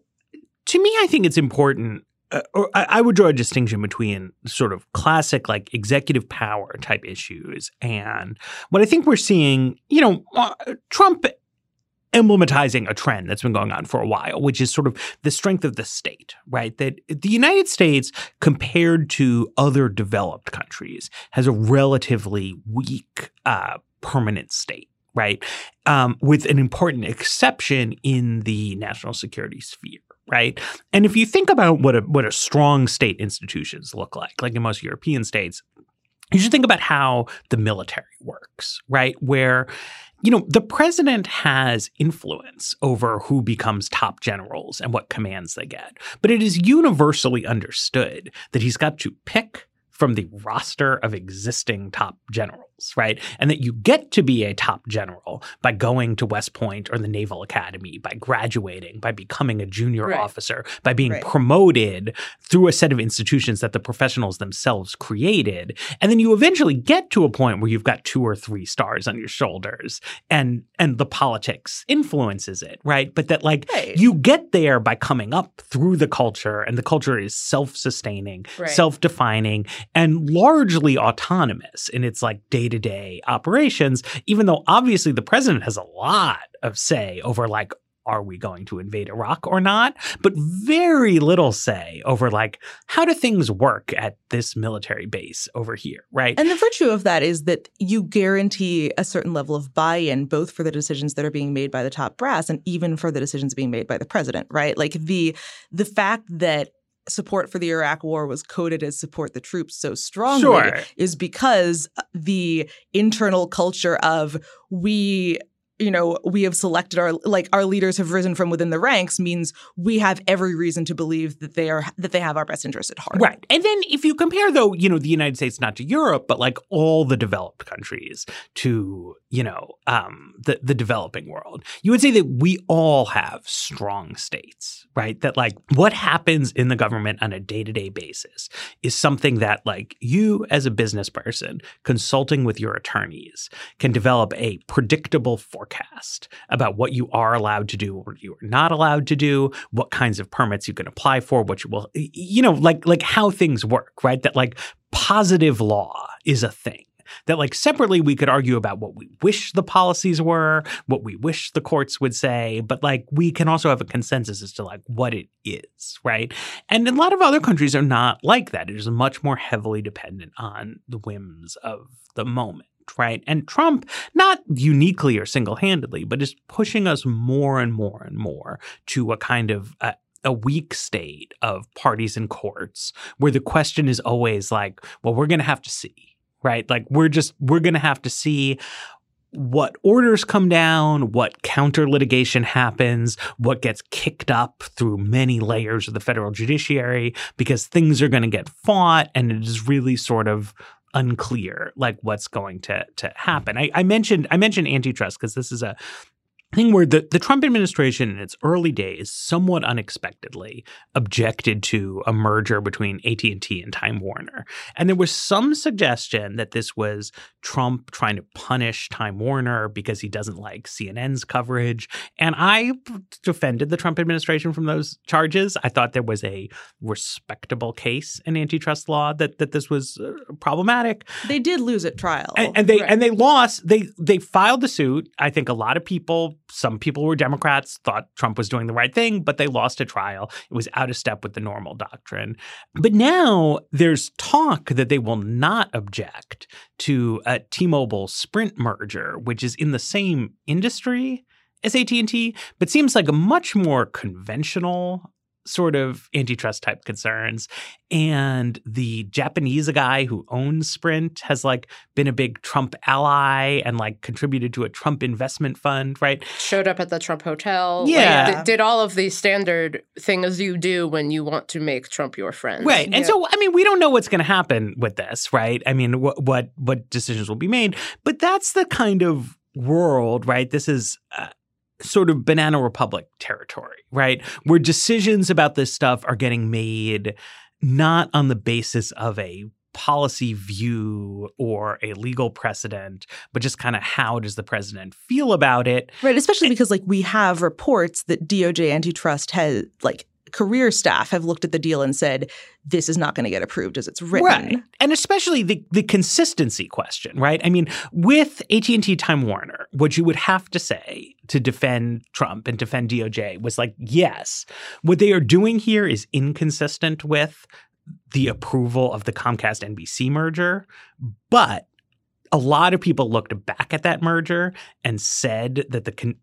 to me, I think it's important uh, or I, I would draw a distinction between sort of classic like executive power type issues and what I think we're seeing. You know, uh, Trump emblematizing a trend that's been going on for a while, which is sort of the strength of the state, right? That the United States, compared to other developed countries, has a relatively weak uh, permanent state right? Um, with an important exception in the national security sphere, right? And if you think about what a what a strong state institutions look like, like in most European states, you should think about how the military works, right? Where you know, the president has influence over who becomes top generals and what commands they get. But it is universally understood that he's got to pick from the roster of existing top generals, right? And that you get to be a top general by going to West Point or the Naval Academy, by graduating, by becoming a junior right. officer, by being right. promoted through a set of institutions that the professionals themselves created. And then you eventually get to a point where you've got two or three stars on your shoulders and and the politics influences it, right? But that like right. you get there by coming up through the culture and the culture is self-sustaining, self-defining and largely autonomous in its like day to day operations, even though obviously the president has a lot of say over like, are we going to invade Iraq or not? But very little say over like how do things work at this military base over here, right? And the virtue of that is that you guarantee a certain level of buy-in both for the decisions that are being made by the top brass and even for the decisions being made by the president, right? Like the the fact that support for the Iraq war was coded as support the troops so strongly sure. is because uh, the internal culture of we you know we have selected our like our leaders have risen from within the ranks means we have every reason to believe that they are that they have our best interest at heart. Right. And then if you compare though you know the united states not to europe but like all the developed countries to you know um, the the developing world you would say that we all have strong states right? That like what happens in the government on a day-to-day basis is something that like you as a business person consulting with your attorneys can develop a predictable forecast about what you are allowed to do or you are not allowed to do, what kinds of permits you can apply for, what you will, you know, like like how things work, right? That like positive law is a thing that like separately we could argue about what we wish the policies were, what we wish the courts would say, but like we can also have a consensus as to like what it is, right? And a lot of other countries are not like that. It is much more heavily dependent on the whims of the moment right? And Trump, not uniquely or single handedly, but is pushing us more and more and more to a kind of uh, a weak state of parties and courts where the question is always like, well, we're going to have to see, right? Like, we're just, we're going to have to see what orders come down, what counter litigation happens, what gets kicked up through many layers of the federal judiciary, because things are going to get fought. And it is really sort of unclear like what's going to to happen. I, I mentioned I mentioned antitrust because this is a thing where the, the Trump administration in its early days somewhat unexpectedly objected to a merger between AT&T and Time Warner. And there was some suggestion that this was Trump trying to punish Time Warner because he doesn't like CNN's coverage. And I defended the Trump administration from those charges. I thought there was a respectable case in antitrust law that that this was uh, problematic. They did lose at trial. And, and they right. and they lost. They they filed the suit. I think a lot of people some people were Democrats, thought Trump was doing the right thing, but they lost a trial. It was out of step with the normal doctrine. But now there's talk that they will not object to a T-Mobile Sprint merger, which is in the same industry as AT&T, but seems like a much more conventional sort of antitrust type concerns. And the Japanese guy who owns Sprint has like been a big Trump ally and like contributed to a Trump investment fund, right? Showed up at the Trump hotel. Yeah. Like, d- did all of the standard things you do when you want to make Trump your friend. Right. And yeah. so, I mean, we don't know what's going to happen with this, right? I mean, what, what, what decisions will be made, but that's the kind of world, right? This is, uh, sort of banana republic territory, right? Where decisions about this stuff are getting made not on the basis of a policy view or a legal precedent, but just kind of how does the president feel about it? Right, especially because like we have reports that DOJ antitrust has like career staff have looked at the deal and said, this is not going to get approved as it's written. Right. And especially the, the consistency question, right? I mean, with AT&T Time Warner, what you would have to say to defend Trump and defend DOJ was like, yes, what they are doing here is inconsistent with the approval of the Comcast NBC merger, but a lot of people looked back at that merger and said that the con-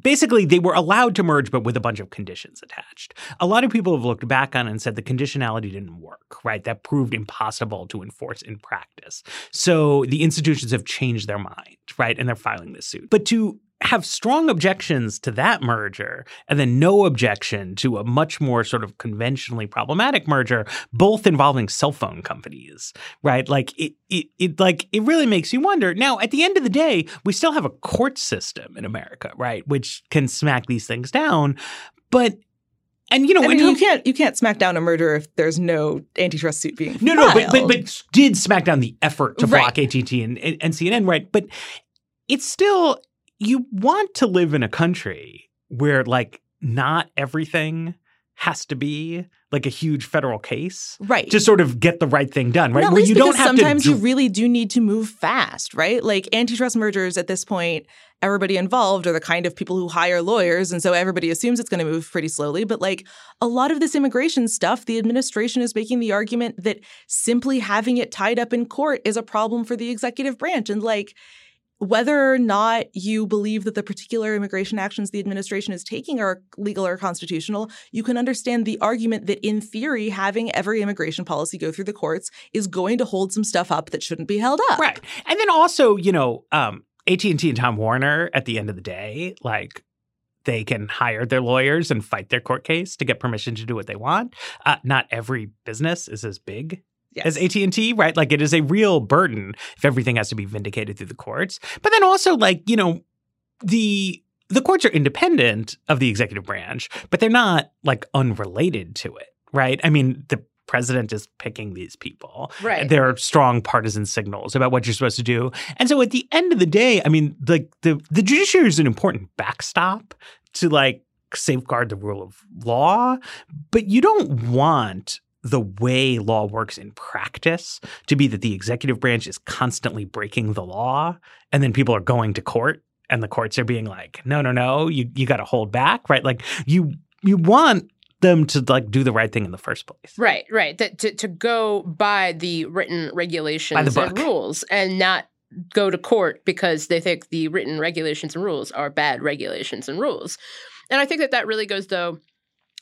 basically they were allowed to merge but with a bunch of conditions attached. A lot of people have looked back on it and said the conditionality didn't work right? That proved impossible to enforce in practice. So the institutions have changed their mind right? And they're filing this suit. But to have strong objections to that merger and then no objection to a much more sort of conventionally problematic merger both involving cell phone companies right like it, it it like it really makes you wonder now at the end of the day we still have a court system in america right which can smack these things down but and you know, I mean, you can't you can't smack down a murder if there's no antitrust suit being no, filed. no, but, but but did smack down the effort to block right. AT&T and, and, and CNN, right? But it's still you want to live in a country where like not everything has to be like a huge federal case, right? To sort of get the right thing done, right? Where you don't have sometimes to do- you really do need to move fast, right? Like antitrust mergers at this point, everybody involved are the kind of people who hire lawyers, and so everybody assumes it's going to move pretty slowly. But like a lot of this immigration stuff, the administration is making the argument that simply having it tied up in court is a problem for the executive branch, and like whether or not you believe that the particular immigration actions the administration is taking are legal or constitutional, you can understand the argument that in theory, having every immigration policy go through the courts is going to hold some stuff up that shouldn't be held up. Right. And then also, you know, um, AT&T and Time Warner at the end of the day, like they can hire their lawyers and fight their court case to get permission to do what they want. Uh, not every business is as big yes. as AT&T, right? Like it is a real burden if everything has to be vindicated through the courts. But then also like, you know, the the courts are independent of the executive branch, but they're not like unrelated to it, right? I mean, the president is picking these people. Right. There are strong partisan signals about what you're supposed to do. And so at the end of the day, I mean, the the the judiciary is an important backstop to like safeguard the rule of law, but you don't want the way law works in practice to be that the executive branch is constantly breaking the law and then people are going to court and the courts are being like no no no you you got to hold back right? Like you you want them to like do the right thing in the first place. Right right. That to, to go by the written regulations the and rules and not go to court because they think the written regulations and rules are bad regulations and rules. And i think that that really goes though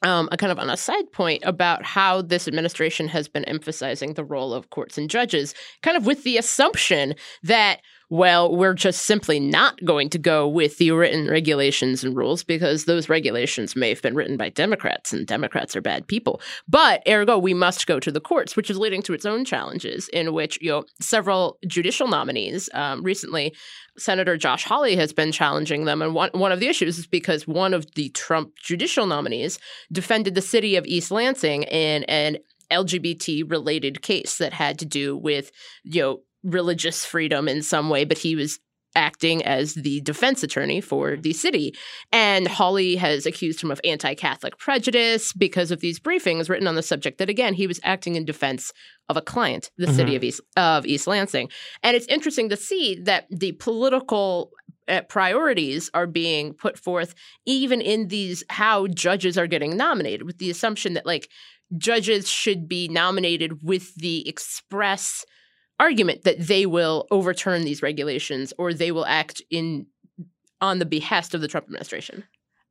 um, a kind of on a side point about how this administration has been emphasizing the role of courts and judges, kind of with the assumption that well, we're just simply not going to go with the written regulations and rules because those regulations may have been written by Democrats and Democrats are bad people. But ergo, we must go to the courts, which is leading to its own challenges in which, you know, several judicial nominees um, recently, Senator Josh Hawley has been challenging them. And one, one of the issues is because one of the Trump judicial nominees defended the city of East Lansing in an LGBT related case that had to do with, you know, religious freedom in some way, but he was acting as the defense attorney for the city. And Hawley has accused him of anti Catholic prejudice because of these briefings written on the subject that, again, he was acting in defense of a client, the mm-hmm. city of East, of East Lansing. And it's interesting to see that the political uh, priorities are being put forth even in these how judges are getting nominated with the assumption that like judges should be nominated with the express argument that they will overturn these regulations or they will act in on the behest of the Trump administration?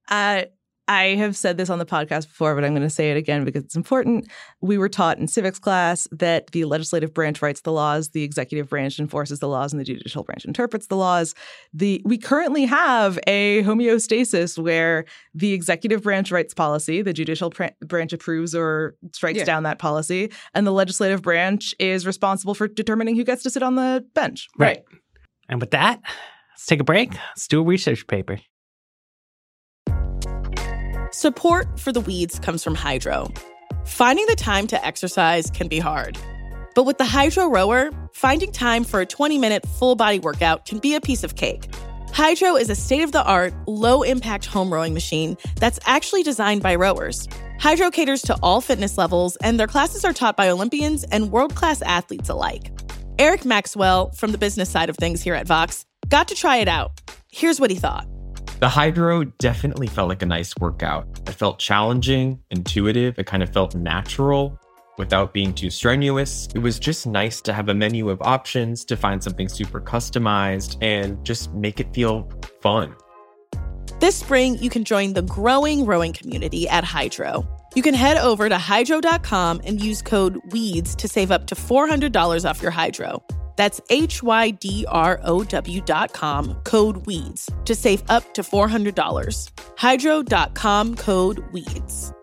Uh, I have said this on the podcast before, but I'm going to say it again because it's important. We were taught in civics class that the legislative branch writes the laws, the executive branch enforces the laws, and the judicial branch interprets the laws. The we currently have a homeostasis where the executive branch writes policy, the judicial pr- branch approves or strikes yeah. down that policy, and the legislative branch is responsible for determining who gets to sit on the bench. Right. right. And with that, let's take a break. Let's do a research paper. Support for the weeds comes from Hydrow. Finding the time to exercise can be hard. But with the Hydrow Rower, finding time for a 20 minute full body workout can be a piece of cake. Hydrow is a state of the art, low impact home rowing machine that's actually designed by rowers. Hydrow caters to all fitness levels, and their classes are taught by Olympians and world class athletes alike. Eric Maxwell, from the business side of things here at Vox, got to try it out. Here's what he thought. The Hydrow definitely felt like a nice workout. It felt challenging, intuitive, it kind of felt natural without being too strenuous. It was just nice to have a menu of options to find something super customized and just make it feel fun. This spring, you can join the growing rowing community at Hydrow. You can head over to hydrow.com and use code WEEDS to save up to $400 off your Hydrow. That's H Y D R O W dot com, code WEEDS, to save up to $400. Hydrow.com code WEEDS.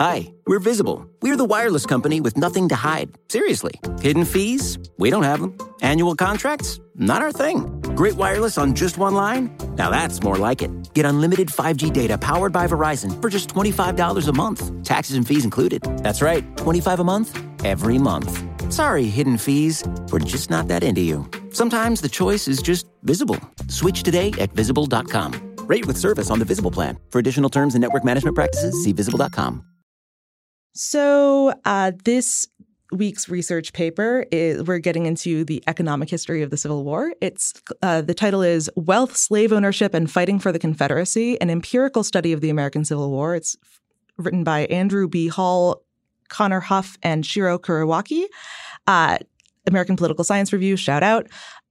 Hi, we're Visible. We're the wireless company with nothing to hide. Seriously. Hidden fees? We don't have them. Annual contracts? Not our thing. Great wireless on just one line? Now that's more like it. Get unlimited 5G data powered by Verizon for just $25 a month, taxes and fees included. That's right, 25 a month, every month. Sorry, hidden fees. We're just not that into you. Sometimes the choice is just visible. Switch today at visible.com. Rate with service on the Visible plan. For additional terms and network management practices, see visible.com. So, uh, this week's research paper is we're getting into the economic history of the Civil War. It's uh, the title is "Wealth, Slave Ownership, and Fighting for the Confederacy: An Empirical Study of the American Civil War." It's written by Andrew B. Hall, Connor Huff, and Shiro Kuriwaki. Uh, American Political Science Review, shout out.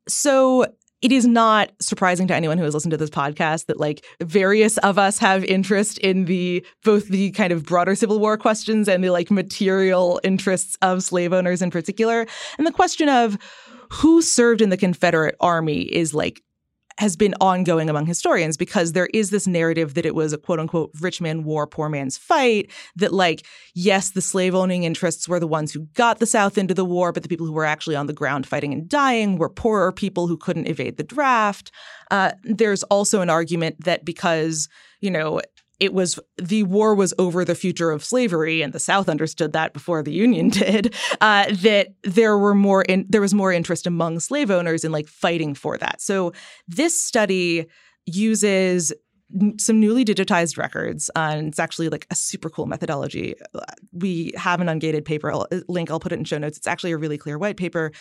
So it is not surprising to anyone who has listened to this podcast that like various of us have interest in the both the kind of broader civil war questions and the like material interests of slave owners in particular and the question of who served in the confederate army is like has been ongoing among historians because there is this narrative that it was a quote unquote rich man war, poor man's fight. That, like, yes, the slave owning interests were the ones who got the South into the war, but the people who were actually on the ground fighting and dying were poorer people who couldn't evade the draft. Uh, there's also an argument that because, you know, it was the war was over the future of slavery, and the South understood that before the Union did. Uh, that there were more in, there was more interest among slave owners in like fighting for that. So this study uses some newly digitized records, uh, and it's actually like a super cool methodology. We have an ungated paper I'll, link. I'll put it in show notes. It's actually a really clear white paper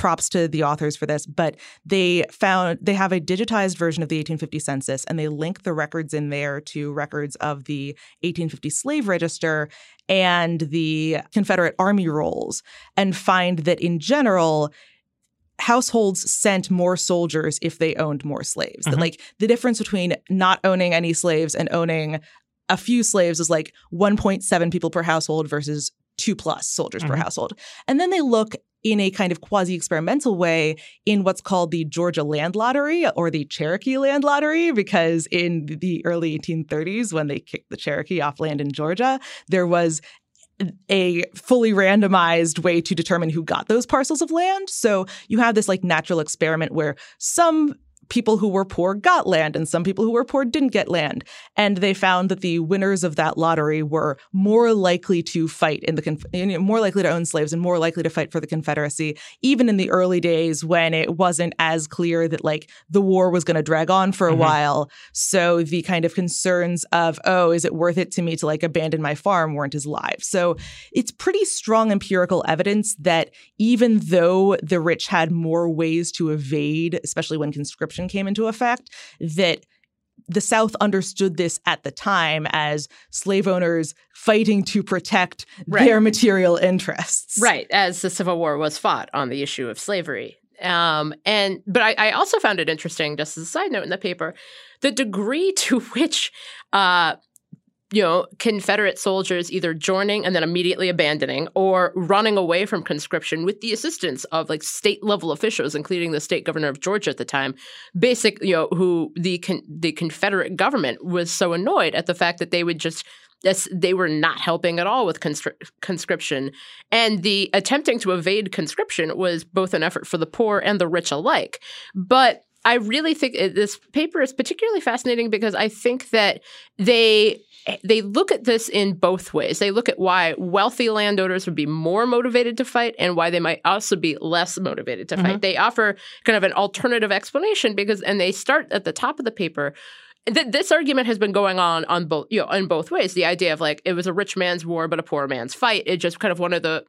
props to the authors for this, but they found they have a digitized version of the 1850 census and they link the records in there to records of the 1850 slave register and the Confederate Army rolls and find that in general, households sent more soldiers if they owned more slaves. Mm-hmm. That like the difference between not owning any slaves and owning a few slaves is like 1.7 people per household versus two plus soldiers mm-hmm. per household. And then they look in a kind of quasi experimental way in what's called the Georgia Land Lottery or the Cherokee Land Lottery, because in the early 1830s, when they kicked the Cherokee off land in Georgia, there was a fully randomized way to determine who got those parcels of land. So you have this like natural experiment where some people who were poor got land and some people who were poor didn't get land. And they found that the winners of that lottery were more likely to fight in the more likely to own slaves and more likely to fight for the Confederacy, even in the early days when it wasn't as clear that like the war was going to drag on for a mm-hmm. while. So the kind of concerns of oh, is it worth it to me to like abandon my farm weren't as live. So it's pretty strong empirical evidence that even though the rich had more ways to evade, especially when conscription came into effect that the South understood this at the time as slave owners fighting to protect right. their material interests. Right, as the Civil War was fought on the issue of slavery. Um, and but I, I, also found it interesting, just as a side note in the paper, the degree to which uh, you know, Confederate soldiers either joining and then immediately abandoning or running away from conscription with the assistance of like state level officials, including the state governor of Georgia at the time, basic, you know, who the con- the Confederate government was so annoyed at the fact that they would just they were not helping at all with conscri- conscription. And the attempting to evade conscription was both an effort for the poor and the rich alike. But I really think this paper is particularly fascinating because I think that they they look at this in both ways. They look at why wealthy landowners would be more motivated to fight and why they might also be less motivated to mm-hmm. fight. They offer kind of an alternative explanation because and they start at the top of the paper th- this argument has been going on on both you know in both ways. The idea of like it was a rich man's war but a poor man's fight. It just kind of one of the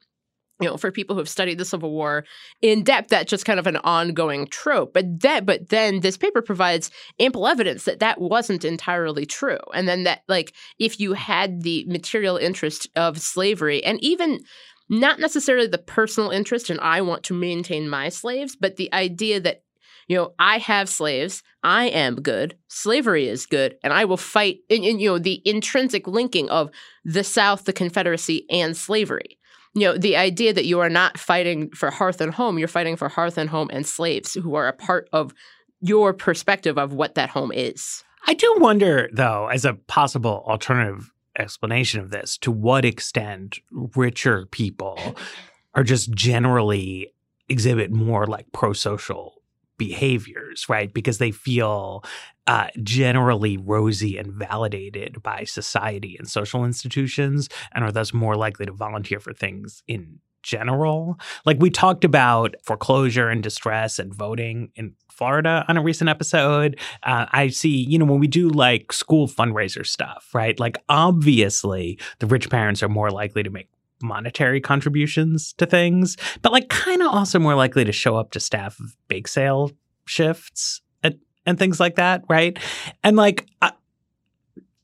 you know, for people who have studied the Civil War in depth, that's just kind of an ongoing trope. But that, but then this paper provides ample evidence that that wasn't entirely true, and then that, like, if you had the material interest of slavery, and even not necessarily the personal interest, and I want to maintain my slaves, but the idea that you know, I have slaves. I am good. Slavery is good, and I will fight. And, and, you know, the intrinsic linking of the South, the Confederacy, and slavery you know, the idea that you are not fighting for hearth and home, you're fighting for hearth and home and slaves who are a part of your perspective of what that home is. I do wonder, though, as a possible alternative explanation of this, to what extent richer people are just generally exhibit more like pro social behaviors, right? Because they feel uh, generally rosy and validated by society and social institutions and are thus more likely to volunteer for things in general. Like we talked about foreclosure and distress and voting in Florida on a recent episode. Uh, I see, you know, when we do like school fundraiser stuff, right? Like obviously the rich parents are more likely to make monetary contributions to things, but like kind of also more likely to show up to staff of bake sale shifts and, and things like that, right? And like, uh,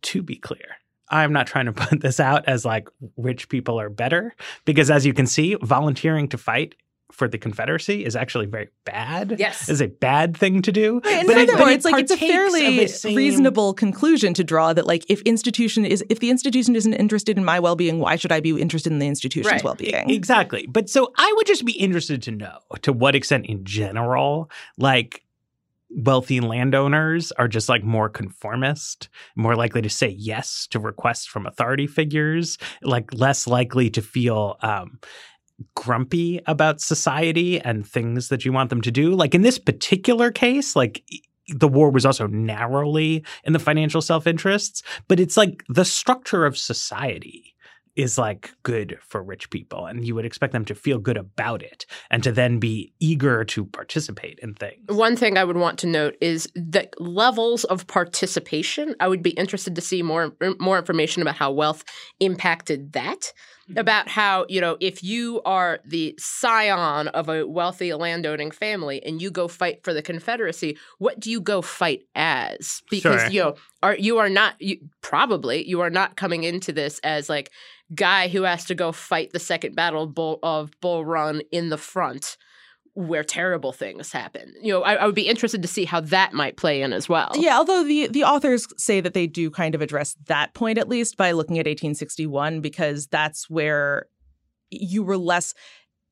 to be clear, I'm not trying to put this out as like rich people are better because as you can see, volunteering to fight for the Confederacy is actually very bad. Yes, is a bad thing to do. Right, but it, it's like it's a fairly same... reasonable conclusion to draw that like if institution is if the institution isn't interested in my well being, why should I be interested in the institution's right. well being? Exactly. But so I would just be interested to know to what extent, in general, like wealthy landowners are just like more conformist, more likely to say yes to requests from authority figures, like less likely to feel um, grumpy about society and things that you want them to do. Like in this particular case, like the war was also narrowly in the financial self interests, but it's like the structure of society is like good for rich people and you would expect them to feel good about it and to then be eager to participate in things. One thing I would want to note is the levels of participation. I would be interested to see more more information about how wealth impacted that. Mm-hmm. about how, you know, if you are the scion of a wealthy landowning family and you go fight for the Confederacy, what do you go fight as? Because, sure. you know, are you are not you, probably you are not coming into this as like guy who has to go fight the second battle of Bull, of Bull Run in the front where terrible things happen. You know, I, I, would be interested to see how that might play in as well. Yeah, although the the authors say that they do kind of address that point at least by looking at 1861 because that's where you were less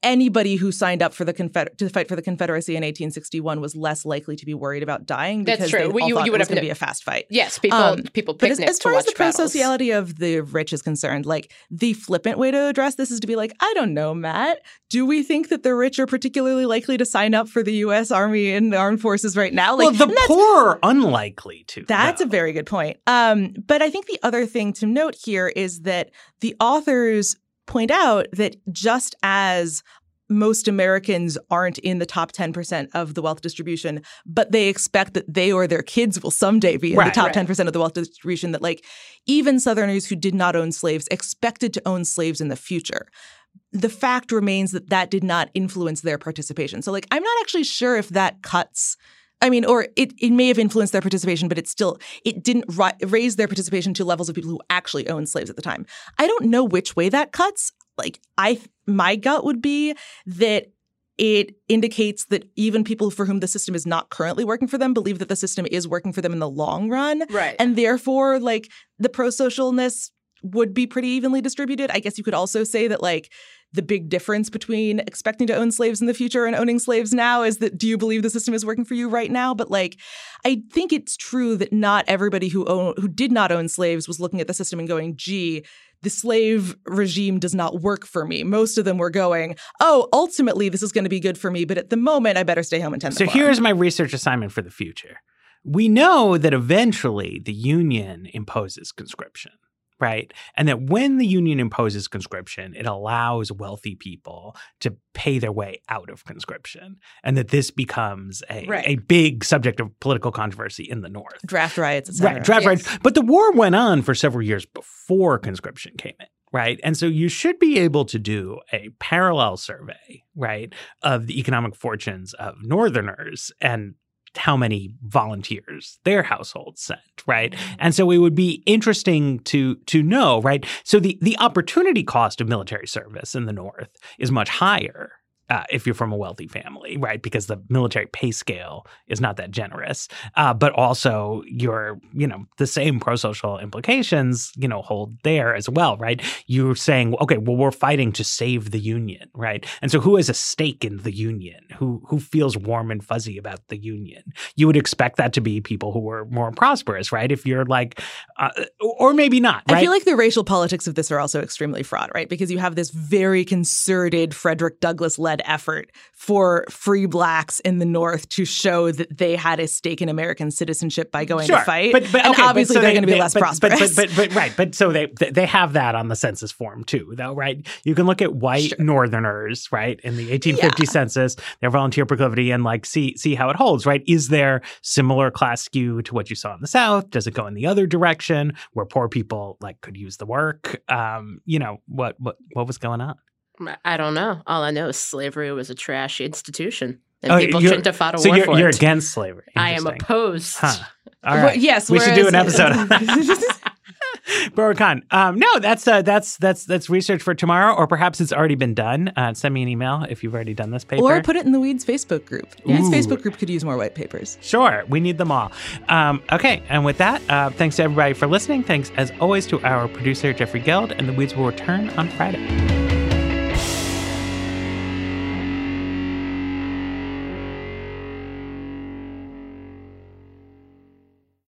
anybody who signed up for the Confeder- to fight for the Confederacy in 1861 was less likely to be worried about dying because That's true. they all you, thought you would it was going to be a fast fight. Yes, people um, people But as, as far as the pro-sociality of the rich is concerned, like the flippant way to address this is to be like, I don't know, Matt. Do we think that the rich are particularly likely to sign up for the U.S. Army and the armed forces right now? Like, well, the poor are unlikely to. That's no. a very good point. Um, but I think the other thing to note here is that the authors point out that just as most Americans aren't in the top 10% of the wealth distribution, but they expect that they or their kids will someday be in right, the top right. 10% of the wealth distribution. That, like, even Southerners who did not own slaves expected to own slaves in the future. The fact remains that that did not influence their participation. So, like, I'm not actually sure if that cuts. I mean, or it, it may have influenced their participation, but it still it didn't ri- raise their participation to levels of people who actually owned slaves at the time. I don't know which way that cuts like I my gut would be that it indicates that even people for whom the system is not currently working for them believe that the system is working for them in the long run. Right. And therefore, like the pro-socialness would be pretty evenly distributed. I guess you could also say that like the big difference between expecting to own slaves in the future and owning slaves now is that do you believe the system is working for you right now? But like I think it's true that not everybody who own who did not own slaves was looking at the system and going, gee, the slave regime does not work for me. Most of them were going, oh, ultimately this is going to be good for me, but at the moment I better stay home and tend so the farm. here's my research assignment for the future. We know that eventually the union imposes conscription, right? And that when the union imposes conscription, it allows wealthy people to pay their way out of conscription, and that this becomes a, right. a big subject of political controversy in the North. Draft riots. Right, draft yes. riots. But the war went on for several years before conscription came in right? And so you should be able to do a parallel survey, right, of the economic fortunes of Northerners and how many volunteers their households sent, right? Mm-hmm. And so it would be interesting to to know, right? So the the opportunity cost of military service in the North is much higher uh, if you're from a wealthy family, right? Because the military pay scale is not that generous. Uh, but also, your, you know, the same pro social implications, you know, hold there as well, right? You're saying, okay, well, we're fighting to save the union, right? And so, who has a stake in the union? Who who feels warm and fuzzy about the union? You would expect that to be people who are more prosperous, right? If you're like, uh, or maybe not. Right? I feel like the racial politics of this are also extremely fraught, right? Because you have this very concerted Frederick Douglass led effort for free blacks in the North to show that they had a stake in American citizenship by going sure, to fight. But, but, and okay, obviously so they're they, going to be they, less but, prosperous. But, but, right. But so they they have that on the census form too, though, right? You can look at white sure. Northerners, right, in the 1850 yeah. census, their volunteer proclivity, and like see see how it holds, right? Is there similar class skew to what you saw in the South? Does it go in the other direction where poor people like could use the work? Um, you know what what what was going on? I don't know. All I know is slavery was a trash institution. And oh, people shouldn't have fought a so war you're, for you're it. against slavery. I am opposed. Huh. All right. Well, yes, we should do an episode on that. Khan. Um, no, that's uh, that's that's that's research for tomorrow, or perhaps it's already been done. Uh, send me an email if you've already done this paper, or put it in the Weeds Facebook group. The Weeds Facebook group could use more white papers. Sure, we need them all. Um, okay, and with that, uh, thanks to everybody for listening. Thanks as always to our producer Jeffrey Geld, and the Weeds will return on Friday.